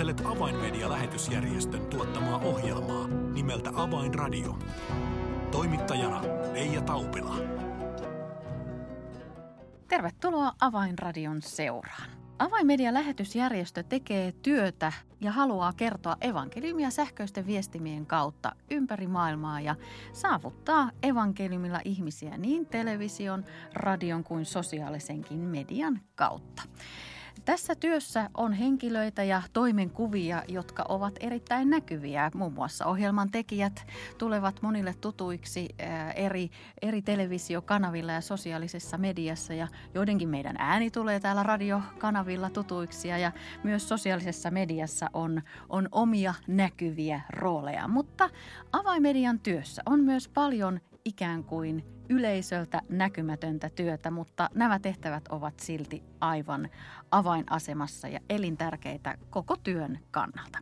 Kuuntelet Avainmedia-lähetysjärjestön tuottamaa ohjelmaa nimeltä Avainradio. Toimittajana Leija Taupila. Tervetuloa Avainradion seuraan. Avainmedia-lähetysjärjestö tekee työtä ja haluaa kertoa evankeliumia sähköisten viestimien kautta ympäri maailmaa ja saavuttaa evankeliumilla ihmisiä niin television, radion kuin sosiaalisenkin median kautta. Tässä työssä on henkilöitä ja toimenkuvia, jotka ovat erittäin näkyviä. Muun muassa ohjelman tekijät tulevat monille tutuiksi eri, eri televisiokanavilla ja sosiaalisessa mediassa. Ja joidenkin meidän ääni tulee täällä radiokanavilla tutuiksi ja myös sosiaalisessa mediassa on, on omia näkyviä rooleja. Mutta avaimedian työssä on myös paljon ikään kuin yleisöltä näkymätöntä työtä, mutta nämä tehtävät ovat silti aivan avainasemassa ja elintärkeitä koko työn kannalta.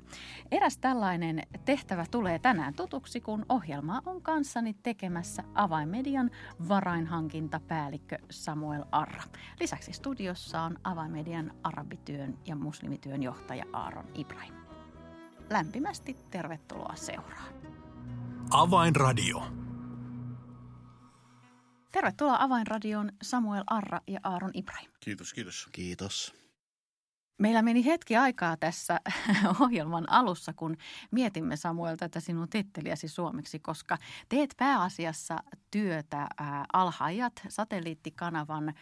Eräs tällainen tehtävä tulee tänään tutuksi, kun ohjelma on kanssani tekemässä avaimedian varainhankintapäällikkö Samuel Arra. Lisäksi studiossa on avaimedian arabityön ja muslimityön johtaja Aaron Ibrahim. Lämpimästi tervetuloa seuraan. Avainradio. Tervetuloa Avainradioon Samuel Arra ja Aaron Ibrahim. Kiitos, kiitos. Kiitos. Meillä meni hetki aikaa tässä ohjelman alussa, kun mietimme Samuel tätä sinun titteliäsi suomeksi, koska teet pääasiassa työtä Alhajat satelliittikanavan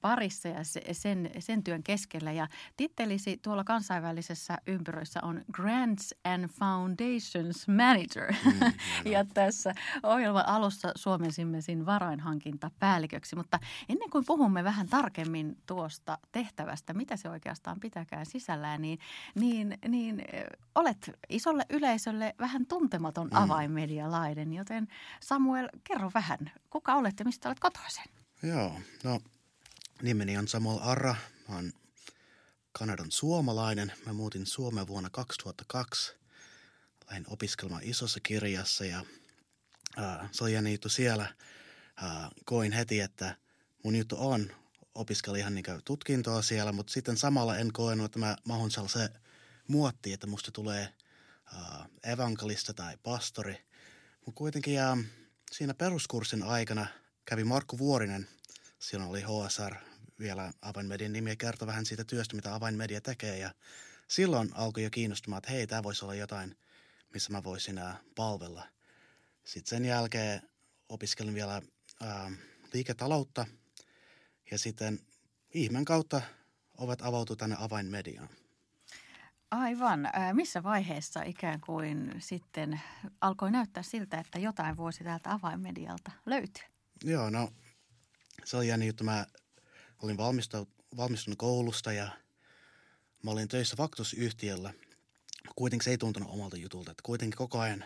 parissa ja sen, sen työn keskellä. Ja tittelisi tuolla kansainvälisessä ympyröissä on Grants and Foundations Manager. Mm, ja tässä ohjelman alussa suomensimme sin varainhankintapäälliköksi. Mutta ennen kuin puhumme vähän tarkemmin tuosta tehtävästä, mitä se oikein oikeastaan pitäkään sisällään, niin, niin, niin olet isolle yleisölle vähän tuntematon mm. avainmedialainen, joten Samuel, kerro vähän, kuka olet ja mistä olet kotoisin? Joo, no nimeni on Samuel Arra, mä oon Kanadan suomalainen. Mä muutin Suomeen vuonna 2002. Lähdin opiskelemaan isossa kirjassa ja äh, se oli jännä juttu siellä. Äh, koin heti, että mun juttu on opiskelin ihan niin tutkintoa siellä, mutta sitten samalla en koenut, että mä mahun se muotti, että musta tulee evankelista tai pastori. Mutta kuitenkin ja siinä peruskurssin aikana kävi Markku Vuorinen, silloin oli HSR vielä Avainmedian nimi ja kertoi vähän siitä työstä, mitä Avainmedia tekee ja silloin alkoi jo kiinnostumaan, että hei, tämä voisi olla jotain, missä mä voisin palvella. Sitten sen jälkeen opiskelin vielä uh, liiketaloutta – ja sitten ihmeen kautta ovat avautu tänne avainmediaan. Aivan. Missä vaiheessa ikään kuin sitten alkoi näyttää siltä, että jotain voisi täältä avainmedialta löytyä? Joo, no se oli jännä juttu. Mä olin valmistunut koulusta ja mä olin töissä vaktusyhtiöllä. Kuitenkin se ei tuntunut omalta jutulta. Että kuitenkin koko ajan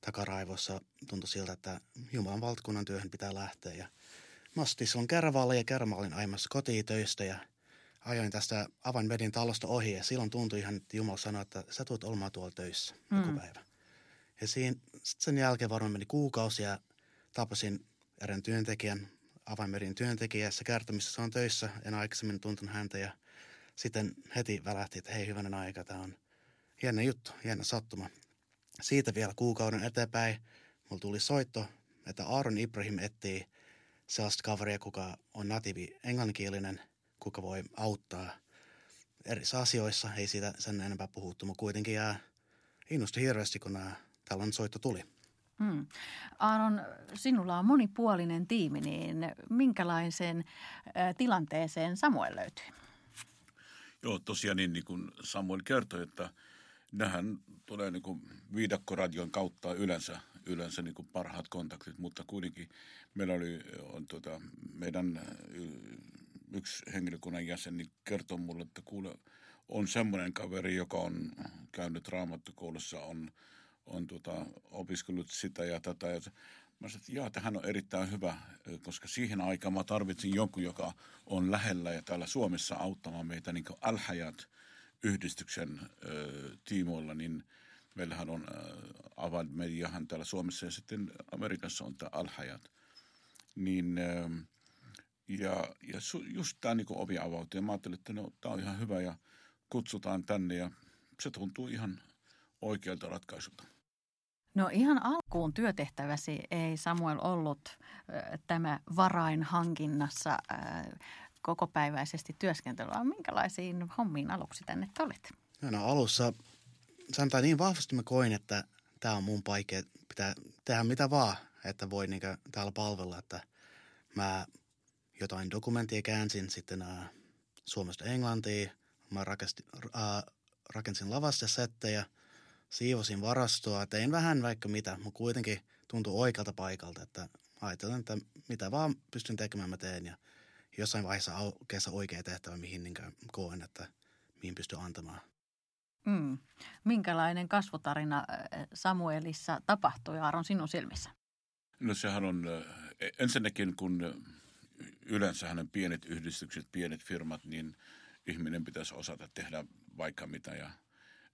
takaraivossa tuntui siltä, että Jumalan valtakunnan työhön pitää lähteä. Ja Mä astin silloin Kärvaalle ja Kärvä olin ajamassa kotiin töistä ja ajoin tästä avainvedin talosta ohi ja silloin tuntui ihan, että Jumala sanoi, että sä tulet olemaan tuolla töissä mm. joku päivä. Ja siinä, sen jälkeen varmaan meni kuukausi ja tapasin erään työntekijän, avainmedin työntekijä, se kertoi, missä se on töissä. En aikaisemmin tuntunut häntä ja sitten heti välähti, että hei hyvänen aika, tämä on jännä juttu, jännä sattuma. Siitä vielä kuukauden eteenpäin mulla tuli soitto, että Aaron Ibrahim etsii sellaista kaveria, kuka on natiivi englanninkielinen, kuka voi auttaa eri asioissa. Ei siitä sen enempää puhuttu, mutta kuitenkin jää innostui hirveästi, kun nämä, tällainen soitto tuli. Hmm. Aaron, sinulla on monipuolinen tiimi, niin minkälaiseen tilanteeseen Samuel löytyi? Joo, tosiaan niin, niin kuin Samuel kertoi, että nähän tulee niin kuin viidakkoradion kautta yleensä, yleensä niin kuin parhaat kontaktit, mutta kuitenkin meillä oli on, tuota, meidän yksi henkilökunnan jäsen niin kertoi mulle, että kuule, on semmoinen kaveri, joka on käynyt raamattokoulussa, on, on tuota, opiskellut sitä ja tätä. Ja mä sanoin, että jaa, tähän on erittäin hyvä, koska siihen aikaan mä tarvitsin jonkun, joka on lähellä ja täällä Suomessa auttamaan meitä, niin Alhajat – yhdistyksen ö, tiimoilla, niin meillähän on avainmediahan täällä Suomessa ja sitten Amerikassa on tämä Alhajat. Niin, ö, ja, ja just tämä niin ovi avautui ja mä ajattelin, että no, tämä on ihan hyvä ja kutsutaan tänne ja se tuntuu ihan oikealta ratkaisulta. No ihan alkuun työtehtäväsi ei Samuel ollut tämä varainhankinnassa kokopäiväisesti työskentelyä. Minkälaisiin hommiin aluksi tänne olit? No, no alussa sanotaan niin vahvasti mä koin, että tämä on mun paikka, pitää tehdä mitä vaan, että voi niin täällä palvella, että mä jotain dokumenttia käänsin sitten äh, Suomesta Englantiin. Mä rakastin, äh, rakensin lavasta settejä, siivosin varastoa, tein vähän vaikka mitä, mutta kuitenkin tuntui oikealta paikalta, että ajattelin, että mitä vaan pystyn tekemään, mä teen ja jossain vaiheessa aukeassa oikea tehtävä, mihin niin koen, että mihin pystyn antamaan. Mm. Minkälainen kasvutarina äh, Samuelissa tapahtui, Aaron, sinun silmissä? No sehän on äh, ensinnäkin, kun yleensä hänen pienet yhdistykset, pienet firmat, niin ihminen pitäisi osata tehdä vaikka mitä. Ja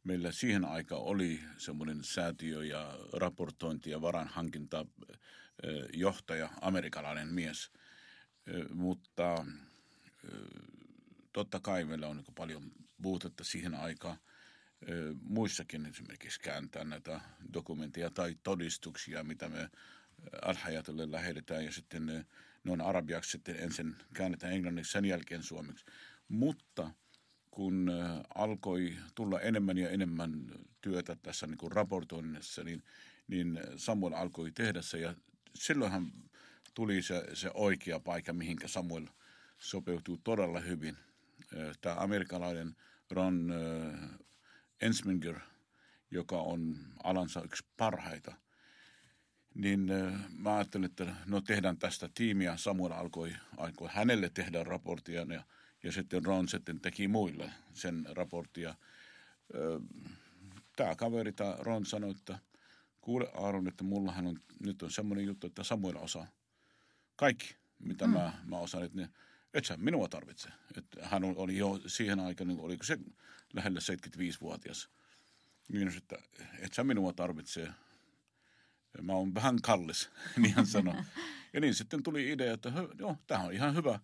meillä siihen aikaan oli semmoinen säätiö ja raportointi ja varanhankinta johtaja, amerikkalainen mies. Mutta totta kai meillä on niin paljon puutetta siihen aikaan muissakin esimerkiksi kääntää näitä dokumentteja tai todistuksia, mitä me alhajatulle lähetetään ja sitten ne, ne on arabiaksi sitten ensin käännetään englanniksi, sen jälkeen suomeksi. Mutta kun alkoi tulla enemmän ja enemmän työtä tässä niin kuin raportoinnissa, niin, niin Samuel alkoi tehdä se ja silloinhan tuli se, se oikea paikka, mihinkä Samuel sopeutuu todella hyvin. Tämä amerikkalainen Ron Ensminger, joka on alansa yksi parhaita – niin mä ajattelin, että no tehdään tästä tiimiä. Samuel alkoi, alkoi hänelle tehdä raporttia ja, ja sitten Ron sitten teki muille sen raporttia. Tämä kaveri, tämä Ron sanoi, että kuule Aaron, että mullahan on, nyt on semmoinen juttu, että Samuel osaa kaikki, mitä mm. mä, mä osaan. Että et sä minua tarvitse. Että hän oli jo siihen aikaan, niin oliko se lähellä 75-vuotias. Niin, että et sä minua tarvitse mä oon vähän kallis, niin hän sanoi. Ja niin sitten tuli idea, että joo, tämä on ihan hyvä.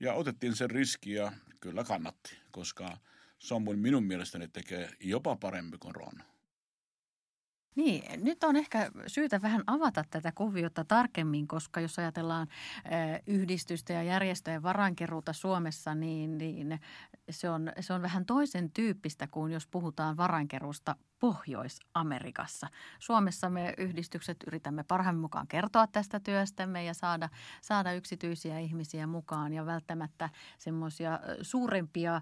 Ja otettiin sen riski ja kyllä kannatti, koska Samuel minun mielestäni tekee jopa parempi kuin Ron. Niin, nyt on ehkä syytä vähän avata tätä kuviota tarkemmin, koska jos ajatellaan yhdistystä ja järjestöjen varankeruuta Suomessa, niin, niin se, on, se on vähän toisen tyyppistä kuin jos puhutaan varankeruusta Pohjois-Amerikassa. Suomessa me yhdistykset yritämme parhaamme mukaan kertoa tästä työstämme ja saada, saada yksityisiä ihmisiä mukaan ja välttämättä semmoisia suurempia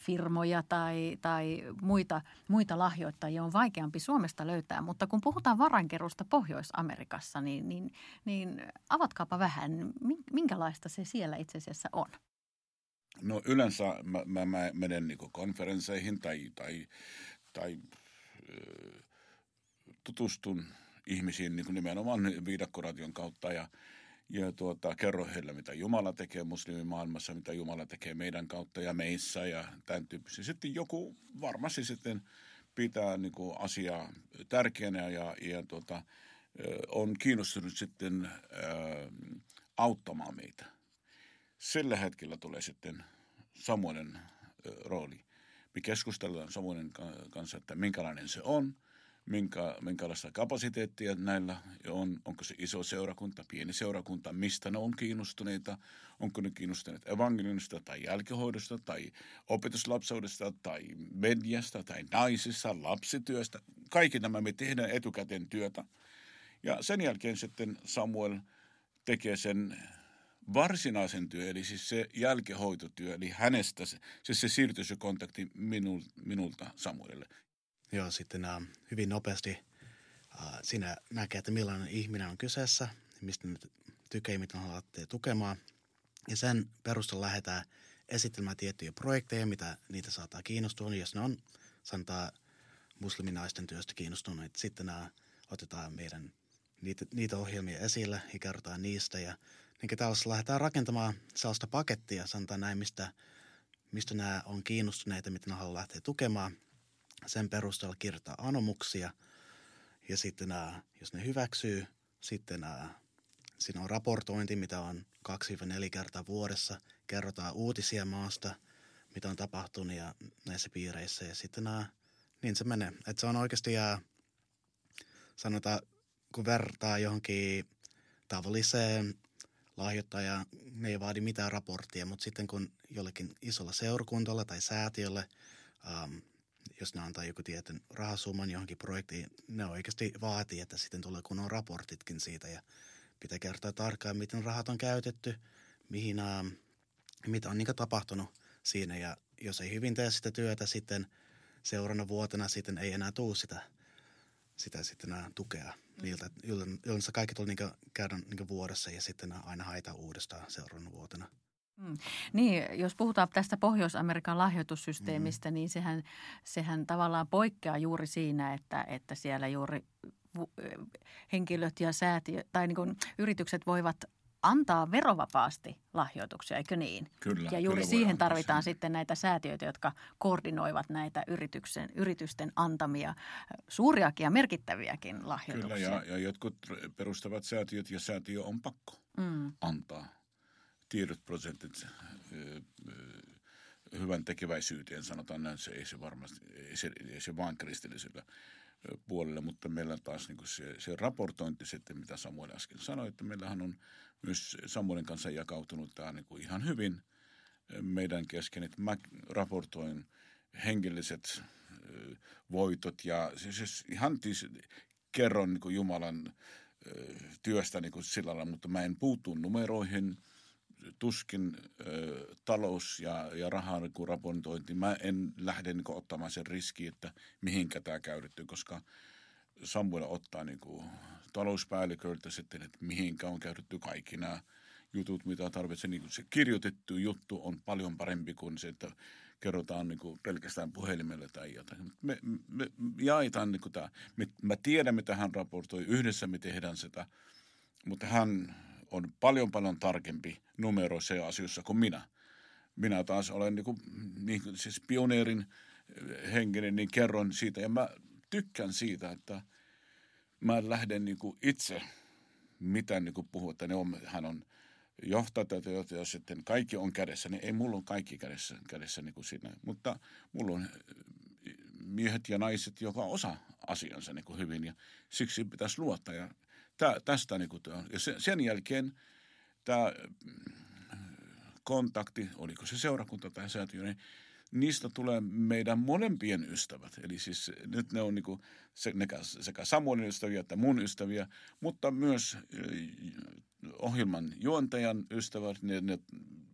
firmoja tai, tai muita, muita lahjoittajia on vaikeampi Suomesta löytää. Mutta kun puhutaan varankerusta Pohjois-Amerikassa, niin, niin, niin avatkaapa vähän, minkälaista se siellä itse asiassa on? No yleensä mä, mä, mä menen niin konferensseihin tai, tai, tai tutustun ihmisiin niin nimenomaan viidakkoradion kautta ja – ja tuota, kerro heille, mitä Jumala tekee muslimimaailmassa, mitä Jumala tekee meidän kautta ja meissä ja tämän tyyppisiä. Sitten joku varmasti sitten pitää niin kuin, asiaa tärkeänä ja, ja tuota, on kiinnostunut sitten ää, auttamaan meitä. Sillä hetkellä tulee sitten Samuelin rooli. Me keskustellaan Samuelin kanssa, että minkälainen se on – minkä, minkälaista kapasiteettia näillä on, onko se iso seurakunta, pieni seurakunta, mistä ne on kiinnostuneita, onko ne kiinnostuneet evankelista tai jälkihoidosta tai opetuslapseudesta tai mediasta tai naisissa, lapsityöstä. Kaikki nämä me tehdään etukäteen työtä. Ja sen jälkeen sitten Samuel tekee sen varsinaisen työ, eli siis se jälkehoitotyö, eli hänestä, se, siis se siirtyy se kontakti minulta Samuelille. Joo, sitten uh, hyvin nopeasti uh, siinä näkee, että millainen ihminen on kyseessä, mistä ne tykkää, mitä haluatte tukemaan. Ja sen perusteella lähdetään esittelemään tiettyjä projekteja, mitä niitä saattaa kiinnostua. Jos ne on, sanotaan, musliminaisten työstä kiinnostuneet, sitten uh, otetaan meidän niitä, niitä ohjelmia esille ja kerrotaan niistä. Ja niin tällaista lähdetään rakentamaan sellaista pakettia, sanotaan näin, mistä, mistä nämä on kiinnostuneita, mitä ne haluaa lähteä tukemaan – sen perusteella kirjoittaa anomuksia ja sitten nämä, jos ne hyväksyy, sitten nämä, siinä on raportointi, mitä on 2-4 kertaa vuodessa. Kerrotaan uutisia maasta, mitä on tapahtunut ja näissä piireissä. Ja sitten nämä, niin se menee. Että se on oikeasti, ja sanotaan, kun vertaa johonkin tavalliseen lahjoittajaan, ne ei vaadi mitään raporttia, mutta sitten kun jollekin isolla seurakuntalla tai säätiölle, um, jos ne antaa joku tietyn rahasumman johonkin projektiin, ne oikeasti vaatii, että sitten tulee kunnon raportitkin siitä ja pitää kertoa tarkkaan, miten rahat on käytetty, mihin, um, mitä on niin tapahtunut siinä ja jos ei hyvin tee sitä työtä sitten seuraavana vuotena sitten ei enää tule sitä, sitä sitten enää tukea niiltä. Yleensä kaikki tulee niin käydä niin vuodessa ja sitten aina haita uudestaan seuraavana vuotena. Mm. Niin, jos puhutaan tästä Pohjois-Amerikan lahjoitussysteemistä, mm. niin sehän, sehän tavallaan poikkeaa juuri siinä, että, että siellä juuri henkilöt ja säätiö, tai niin yritykset voivat antaa verovapaasti lahjoituksia, eikö niin? Kyllä. Ja juuri kyllä siihen tarvitaan sen. sitten näitä säätiöitä, jotka koordinoivat näitä yrityksen, yritysten antamia suuriakin ja merkittäviäkin lahjoituksia. Kyllä, ja, ja jotkut perustavat säätiöt ja säätiö on pakko mm. antaa tiedot prosentit hyvän tekeväisyyteen, sanotaan näin, se ei se varmasti, ei se, ei se vaan kristillisellä puolelle, mutta meillä taas niin se, se raportointi sitten, mitä Samuel äsken sanoi, että meillähän on myös Samuelin kanssa jakautunut tämä niin kuin ihan hyvin. Meidän kesken, että mä raportoin hengelliset voitot ja siis, siis ihan tis, kerron niin kuin Jumalan työstä niin kuin sillä lailla, mutta mä en puutu numeroihin, tuskin ö, talous ja, ja rahan raportointi. Mä en lähde niin ottamaan sen riski, että mihinkä tämä käytetty, koska Samuel ottaa niin kuin, talouspäälliköltä sitten, että mihinkä on käytetty kaikki nämä jutut, mitä tarvitsee. Niin se kirjoitettu juttu on paljon parempi kuin se, että kerrotaan niin kuin pelkästään puhelimelle tai jotain. Me, me jaetaan niin kuin tämä. Me, mä tiedän, mitä hän raportoi. Yhdessä me tehdään sitä, mutta hän on paljon paljon tarkempi numeroissa ja asioissa kuin minä. Minä taas olen niin kuin, niin kuin, siis pioneerin henkinen, niin kerron siitä. Ja mä tykkään siitä, että – mä lähden niin kuin itse, mitä niin kuin puhuu, että ne on, hän on johtaja, jos sitten kaikki on kädessä, niin ei mulla ole kaikki kädessä, kädessä niin kuin siinä. Mutta mulla on miehet ja naiset, joka osa asiansa niin kuin hyvin ja siksi pitäisi luottaa. Ja tä, tästä niin kuin, ja sen jälkeen tämä kontakti, oliko se seurakunta tai säätiö, niin niistä tulee meidän molempien ystävät. Eli siis nyt ne on niin sekä Samuelin ystäviä että mun ystäviä, mutta myös ohjelman juontajan ystävät. Ne, ne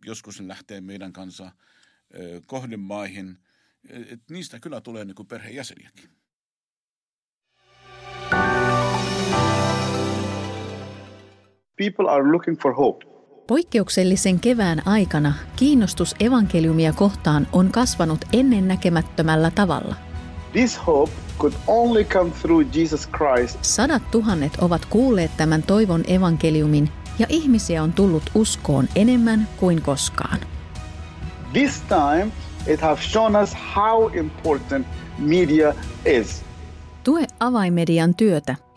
joskus ne lähtee meidän kanssa kohdemaihin. Et niistä kyllä tulee niin perheenjäseniäkin. People are looking for hope. Poikkeuksellisen kevään aikana kiinnostus evankeliumia kohtaan on kasvanut ennennäkemättömällä tavalla. This hope could only come through Jesus Christ. Sadat tuhannet ovat kuulleet tämän toivon evankeliumin ja ihmisiä on tullut uskoon enemmän kuin koskaan. This time it has shown us how important media is. Tue avaimedian työtä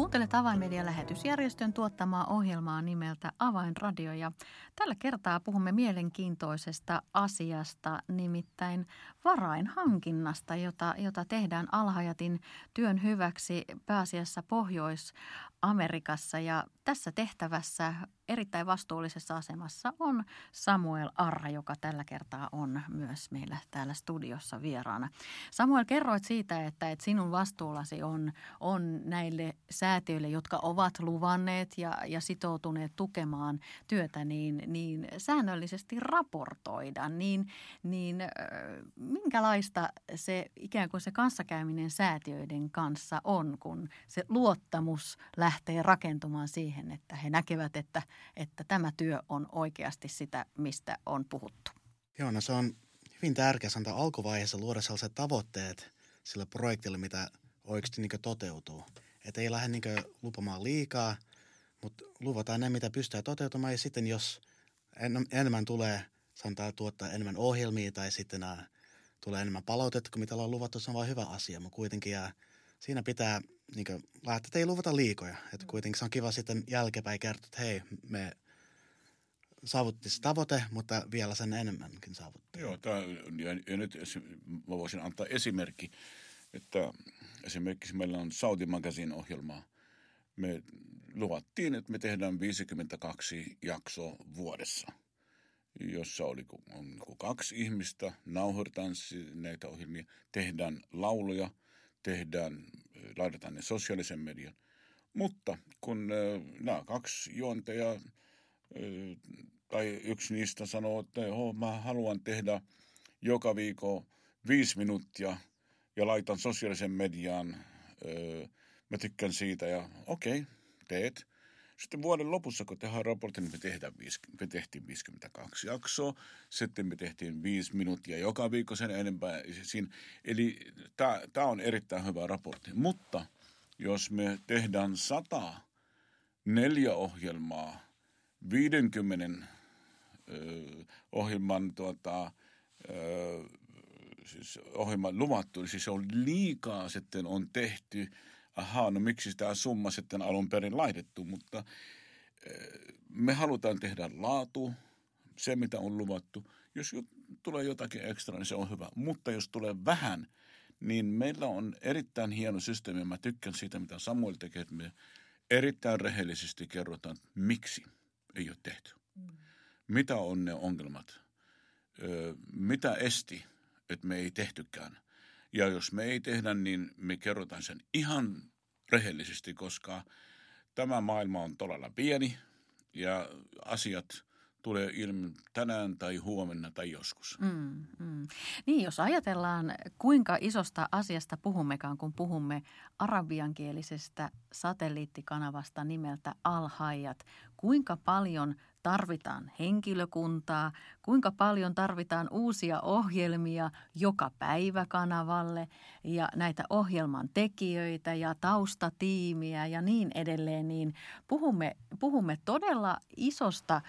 Kuuntelet Avainmedian lähetysjärjestön tuottamaa ohjelmaa nimeltä Avainradio ja tällä kertaa puhumme mielenkiintoisesta asiasta, nimittäin varainhankinnasta, jota, jota tehdään Alhajatin työn hyväksi pääasiassa Pohjois-Amerikassa. Ja tässä tehtävässä erittäin vastuullisessa asemassa on Samuel Arra, joka tällä kertaa on myös meillä täällä studiossa vieraana. Samuel, kerroit siitä, että, että sinun vastuullasi on, on näille säätiöille, jotka ovat luvanneet ja, ja sitoutuneet tukemaan työtä, niin, niin säännöllisesti raportoida. Niin, niin minkälaista se ikään kuin se kanssakäyminen säätiöiden kanssa on, kun se luottamus lähtee rakentumaan siihen, että he näkevät, että että tämä työ on oikeasti sitä, mistä on puhuttu? Joo, no se on hyvin tärkeää antaa alkuvaiheessa luoda sellaiset tavoitteet sille projektille, mitä oikeasti niin toteutuu. Että ei lähde niin lupamaan liikaa, mutta luvataan ne, mitä pystyy toteutumaan. Ja sitten jos en, enemmän tulee, sanotaan tuottaa enemmän ohjelmia tai sitten nämä, tulee enemmän palautetta kuin mitä ollaan luvattu, se on vain hyvä asia. Mutta kuitenkin ja siinä pitää niin kuin, että ei luvata liikoja. Että kuitenkin se on kiva sitten jälkeenpäin kertoa, että hei, me saavutti se tavoite, mutta vielä sen enemmänkin saavutti. Joo, tämä, ja, ja nyt mä voisin antaa esimerkki, että esimerkiksi meillä on Saudi Magazine ohjelma. Me luvattiin, että me tehdään 52 jaksoa vuodessa, jossa oli on kaksi ihmistä, nauhoitetaan näitä ohjelmia, tehdään lauluja, tehdään, laitetaan ne sosiaalisen median. Mutta kun nämä kaksi juontajaa tai yksi niistä sanoo, että oh, mä haluan tehdä joka viikko viisi minuuttia ja laitan sosiaalisen mediaan. Mä tykkään siitä ja okei, okay, teet. Sitten vuoden lopussa, kun tehdään raportti, niin me, tehdään, me tehtiin 52 jaksoa. Sitten me tehtiin viisi minuuttia joka viikko sen enempää. Siinä, eli tämä on erittäin hyvä raportti. Mutta jos me tehdään sata neljä ohjelmaa 50 ö, ohjelman tuota, ö, siis ohjelman luvattu, siis se on liikaa sitten on tehty. Ahaa, no miksi tämä summa sitten alun perin laitettu, mutta me halutaan tehdä laatu, se mitä on luvattu. Jos tulee jotakin ekstra, niin se on hyvä. Mutta jos tulee vähän, niin meillä on erittäin hieno systeemi. Mä tykkään siitä, mitä Samuel tekee, että me erittäin rehellisesti kerrotaan, miksi – ei ole tehty. Mm. Mitä on ne ongelmat? Ö, mitä esti, että me ei tehtykään? Ja jos me ei tehdä, niin me kerrotaan sen ihan rehellisesti, koska tämä maailma on todella pieni ja asiat – tulee ilmi tänään tai huomenna tai joskus. Mm, mm. Niin, jos ajatellaan, kuinka isosta asiasta puhummekaan, kun puhumme arabiankielisestä satelliittikanavasta nimeltä Al-Hayat, kuinka paljon – tarvitaan henkilökuntaa, kuinka paljon tarvitaan uusia ohjelmia joka päivä kanavalle ja näitä ohjelman tekijöitä ja taustatiimiä ja niin edelleen, niin puhumme, puhumme todella isosta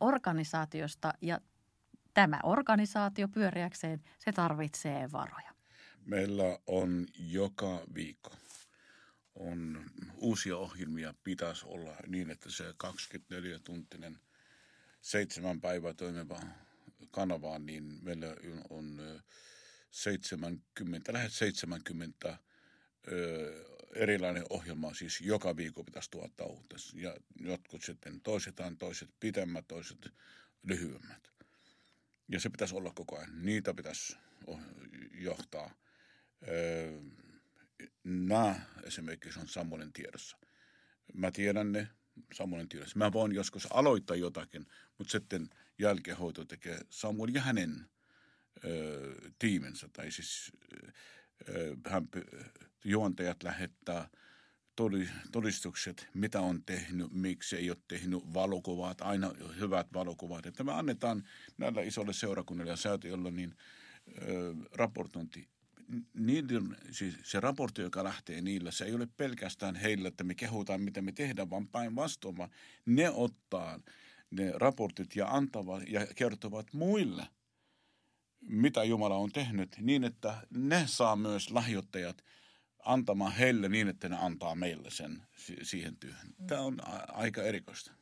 organisaatiosta ja tämä organisaatio pyöriäkseen, se tarvitsee varoja. Meillä on joka viikko on uusia ohjelmia pitäisi olla niin, että se 24-tuntinen seitsemän päivää toimiva kanava, niin meillä on 70, lähes 70 erilainen ohjelma, siis joka viikko pitäisi tuottaa uutta. Ja jotkut sitten toisetaan, toiset pitemmät, toiset lyhyemmät. Ja se pitäisi olla koko ajan. Niitä pitäisi johtaa. Nämä esimerkiksi on Samuelin tiedossa. Mä tiedän ne, Samuelin tiedossa. Mä voin joskus aloittaa jotakin, mutta sitten jälkehoito tekee Samuel ja hänen ö, tiimensä. Tai siis ö, hän, juontajat lähettää todistukset, mitä on tehnyt, miksi ei ole tehnyt valokuvat, aina hyvät valokuvat. Että me annetaan näillä isoille seurakunnille ja säätiöillä niin ö, raportointi niiden, siis se raportti, joka lähtee niillä, se ei ole pelkästään heillä, että me kehutaan, mitä me tehdään, vaan päinvastoin, vaan ne ottaa ne raportit ja antavat ja kertovat muille, mitä Jumala on tehnyt, niin että ne saa myös lahjoittajat antamaan heille niin, että ne antaa meille sen siihen työhön. Tämä on aika erikoista.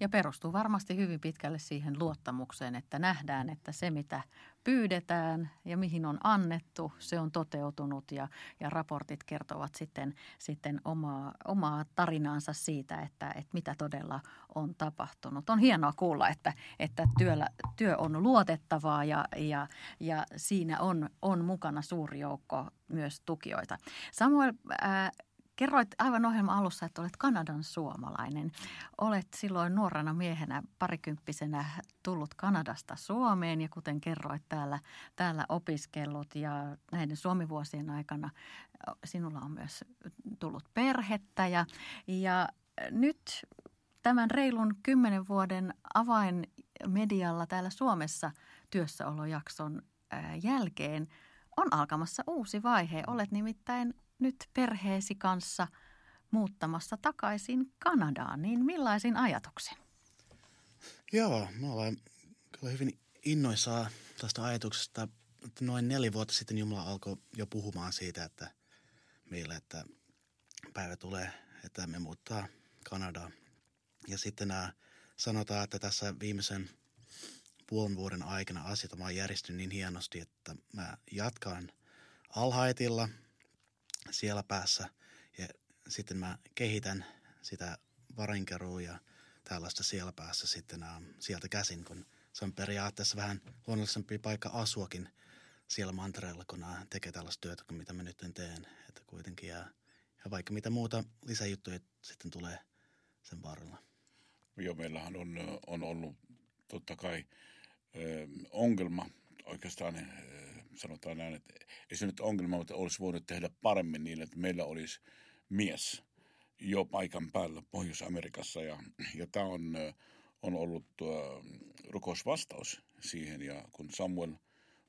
Ja perustuu varmasti hyvin pitkälle siihen luottamukseen, että nähdään, että se mitä pyydetään ja mihin on annettu, se on toteutunut ja, ja raportit kertovat sitten, sitten omaa, omaa tarinaansa siitä, että, että mitä todella on tapahtunut. On hienoa kuulla, että, että työllä, työ on luotettavaa ja, ja, ja siinä on, on mukana suuri joukko myös tukijoita. Samuel, ää, Kerroit aivan ohjelman alussa, että olet Kanadan suomalainen. Olet silloin nuorena miehenä parikymppisenä tullut Kanadasta Suomeen ja kuten kerroit täällä, täällä opiskellut ja näiden suomivuosien aikana sinulla on myös tullut perhettä ja, ja nyt tämän reilun kymmenen vuoden avainmedialla täällä Suomessa työssäolojakson jälkeen on alkamassa uusi vaihe. Olet nimittäin nyt perheesi kanssa muuttamassa takaisin Kanadaan, niin millaisin ajatuksin? Joo, me ollaan kyllä hyvin innoissaan tästä ajatuksesta. Noin neljä vuotta sitten Jumala alkoi jo puhumaan siitä, että meille, että päivä tulee, että me muuttaa Kanadaan. Ja sitten nämä sanotaan, että tässä viimeisen puolen vuoden aikana asiat on järjestynyt niin hienosti, että mä jatkan alhaitilla siellä päässä ja sitten mä kehitän sitä varinkerua ja tällaista siellä päässä sitten uh, sieltä käsin, kun se on periaatteessa vähän luonnollisempi paikka asuakin siellä mantereella, kun uh, tekee tällaista työtä kuin mitä mä nyt teen. Että kuitenkin ja, ja vaikka mitä muuta lisäjuttuja sitten tulee sen varrella. Joo, meillähän on, on ollut totta kai ö, ongelma oikeastaan sanotaan näin, että ei se nyt ongelma, mutta olisi voinut tehdä paremmin niin, että meillä olisi mies jo paikan päällä Pohjois-Amerikassa. Ja, ja tämä on, on ollut rukousvastaus siihen. Ja kun Samuel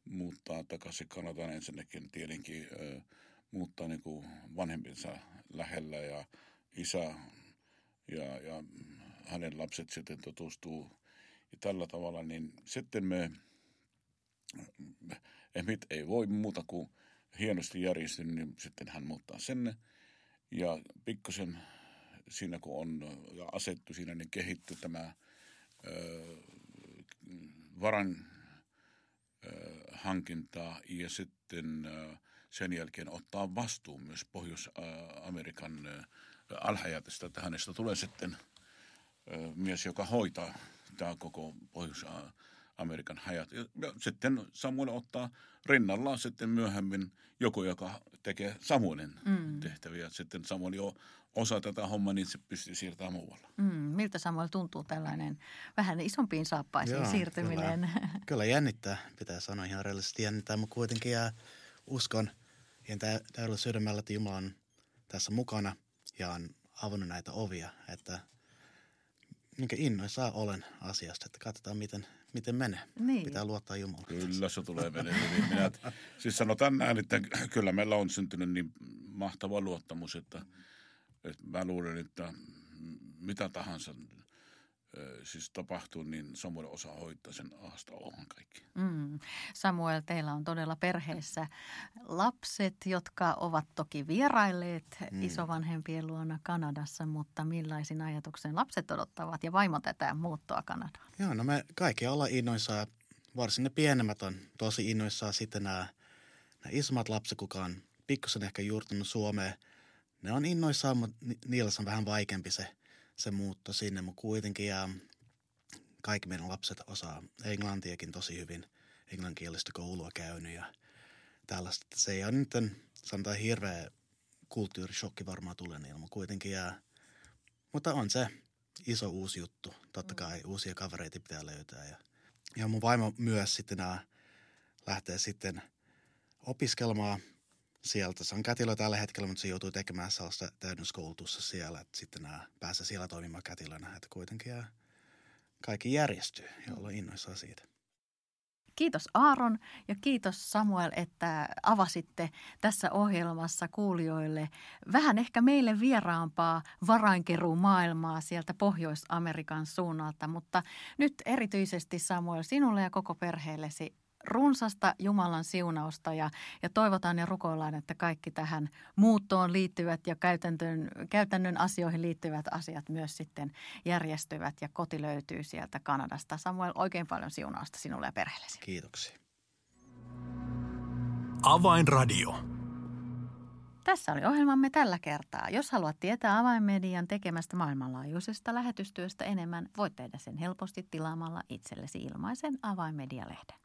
muuttaa takaisin Kanadaan ensinnäkin tietenkin uh, muuttaa niin kuin vanhempinsa lähellä. Ja isä ja, ja hänen lapset sitten tutustuu. Ja tällä tavalla, niin sitten me, Emit ei voi muuta kuin hienosti järjestynyt, niin sitten hän muuttaa sen. Ja pikkusen siinä kun on asettu siinä, niin kehittyy tämä ö, varan ö, hankinta ja sitten ö, sen jälkeen ottaa vastuun myös Pohjois-Amerikan alhajatista, että hänestä tulee sitten mies, joka hoitaa tämä koko Pohjois-Amerikan hajat. Ja sitten Samuel ottaa rinnallaan sitten myöhemmin joku, joka tekee Samuelin mm. tehtäviä. Sitten Samuel jo osa tätä hommaa, niin se pystyy siirtämään muualla. Mm, miltä Samuel tuntuu tällainen vähän isompiin saappaisiin Joo, siirtyminen? Kyllä, kyllä jännittää, pitää sanoa ihan reellisesti jännittää, mutta kuitenkin jää uskon ihan täydellä sydämellä, että Jumala on tässä mukana ja on avannut näitä ovia, että minkä innoissaan olen asiasta, että katsotaan miten, miten menee. Niin. Pitää luottaa Jumalaan. Kyllä se tulee menemään. Minä, siis sanotaan näin, että kyllä meillä on syntynyt niin mahtava luottamus, että, että mä luulen, että mitä tahansa siis tapahtuu, niin Samuel osaa hoitaa sen ahasta ohan kaikki. Mm. Samuel, teillä on todella perheessä lapset, jotka ovat toki vierailleet mm. isovanhempien luona Kanadassa, mutta millaisin ajatuksen lapset odottavat ja vaimo tätä muuttoa Kanadaan? Joo, no me kaikki ollaan innoissaan, varsin ne pienemmät on tosi innoissaan sitten nämä, nämä isommat lapset, kuka on pikkusen ehkä juurtunut Suomeen. Ne on innoissaan, mutta niillä on vähän vaikeampi se – se muutto sinne, mutta kuitenkin ja kaikki meidän lapset osaa englantiakin tosi hyvin, englanninkielistä koulua käynyt ja tällaista. Se ei ole nyt, sanotaan hirveä kulttuurishokki varmaan tulee niillä, mutta kuitenkin ja, mutta on se iso uusi juttu. Totta mm. kai uusia kavereita pitää löytää ja, ja mun vaimo myös sitten nämä lähtee sitten opiskelemaan – sieltä. Se on kätilö tällä hetkellä, mutta se joutuu tekemään sellaista täydennyskoulutusta siellä, että sitten nämä pääsee siellä toimimaan kätilönä, että kuitenkin ja kaikki järjestyy ja ollaan innoissaan siitä. Kiitos Aaron ja kiitos Samuel, että avasitte tässä ohjelmassa kuulijoille vähän ehkä meille vieraampaa maailmaa sieltä Pohjois-Amerikan suunnalta. Mutta nyt erityisesti Samuel sinulle ja koko perheellesi runsasta Jumalan siunausta ja, ja toivotaan ja rukoillaan, että kaikki tähän muuttoon liittyvät ja käytännön, käytännön asioihin liittyvät asiat myös sitten järjestyvät ja koti löytyy sieltä Kanadasta. Samuel, oikein paljon siunausta sinulle ja perheellesi. Kiitoksia. Avainradio. Tässä oli ohjelmamme tällä kertaa. Jos haluat tietää Avainmedian tekemästä maailmanlaajuisesta lähetystyöstä enemmän, voit tehdä sen helposti tilaamalla itsellesi ilmaisen Avainmedia-lehden.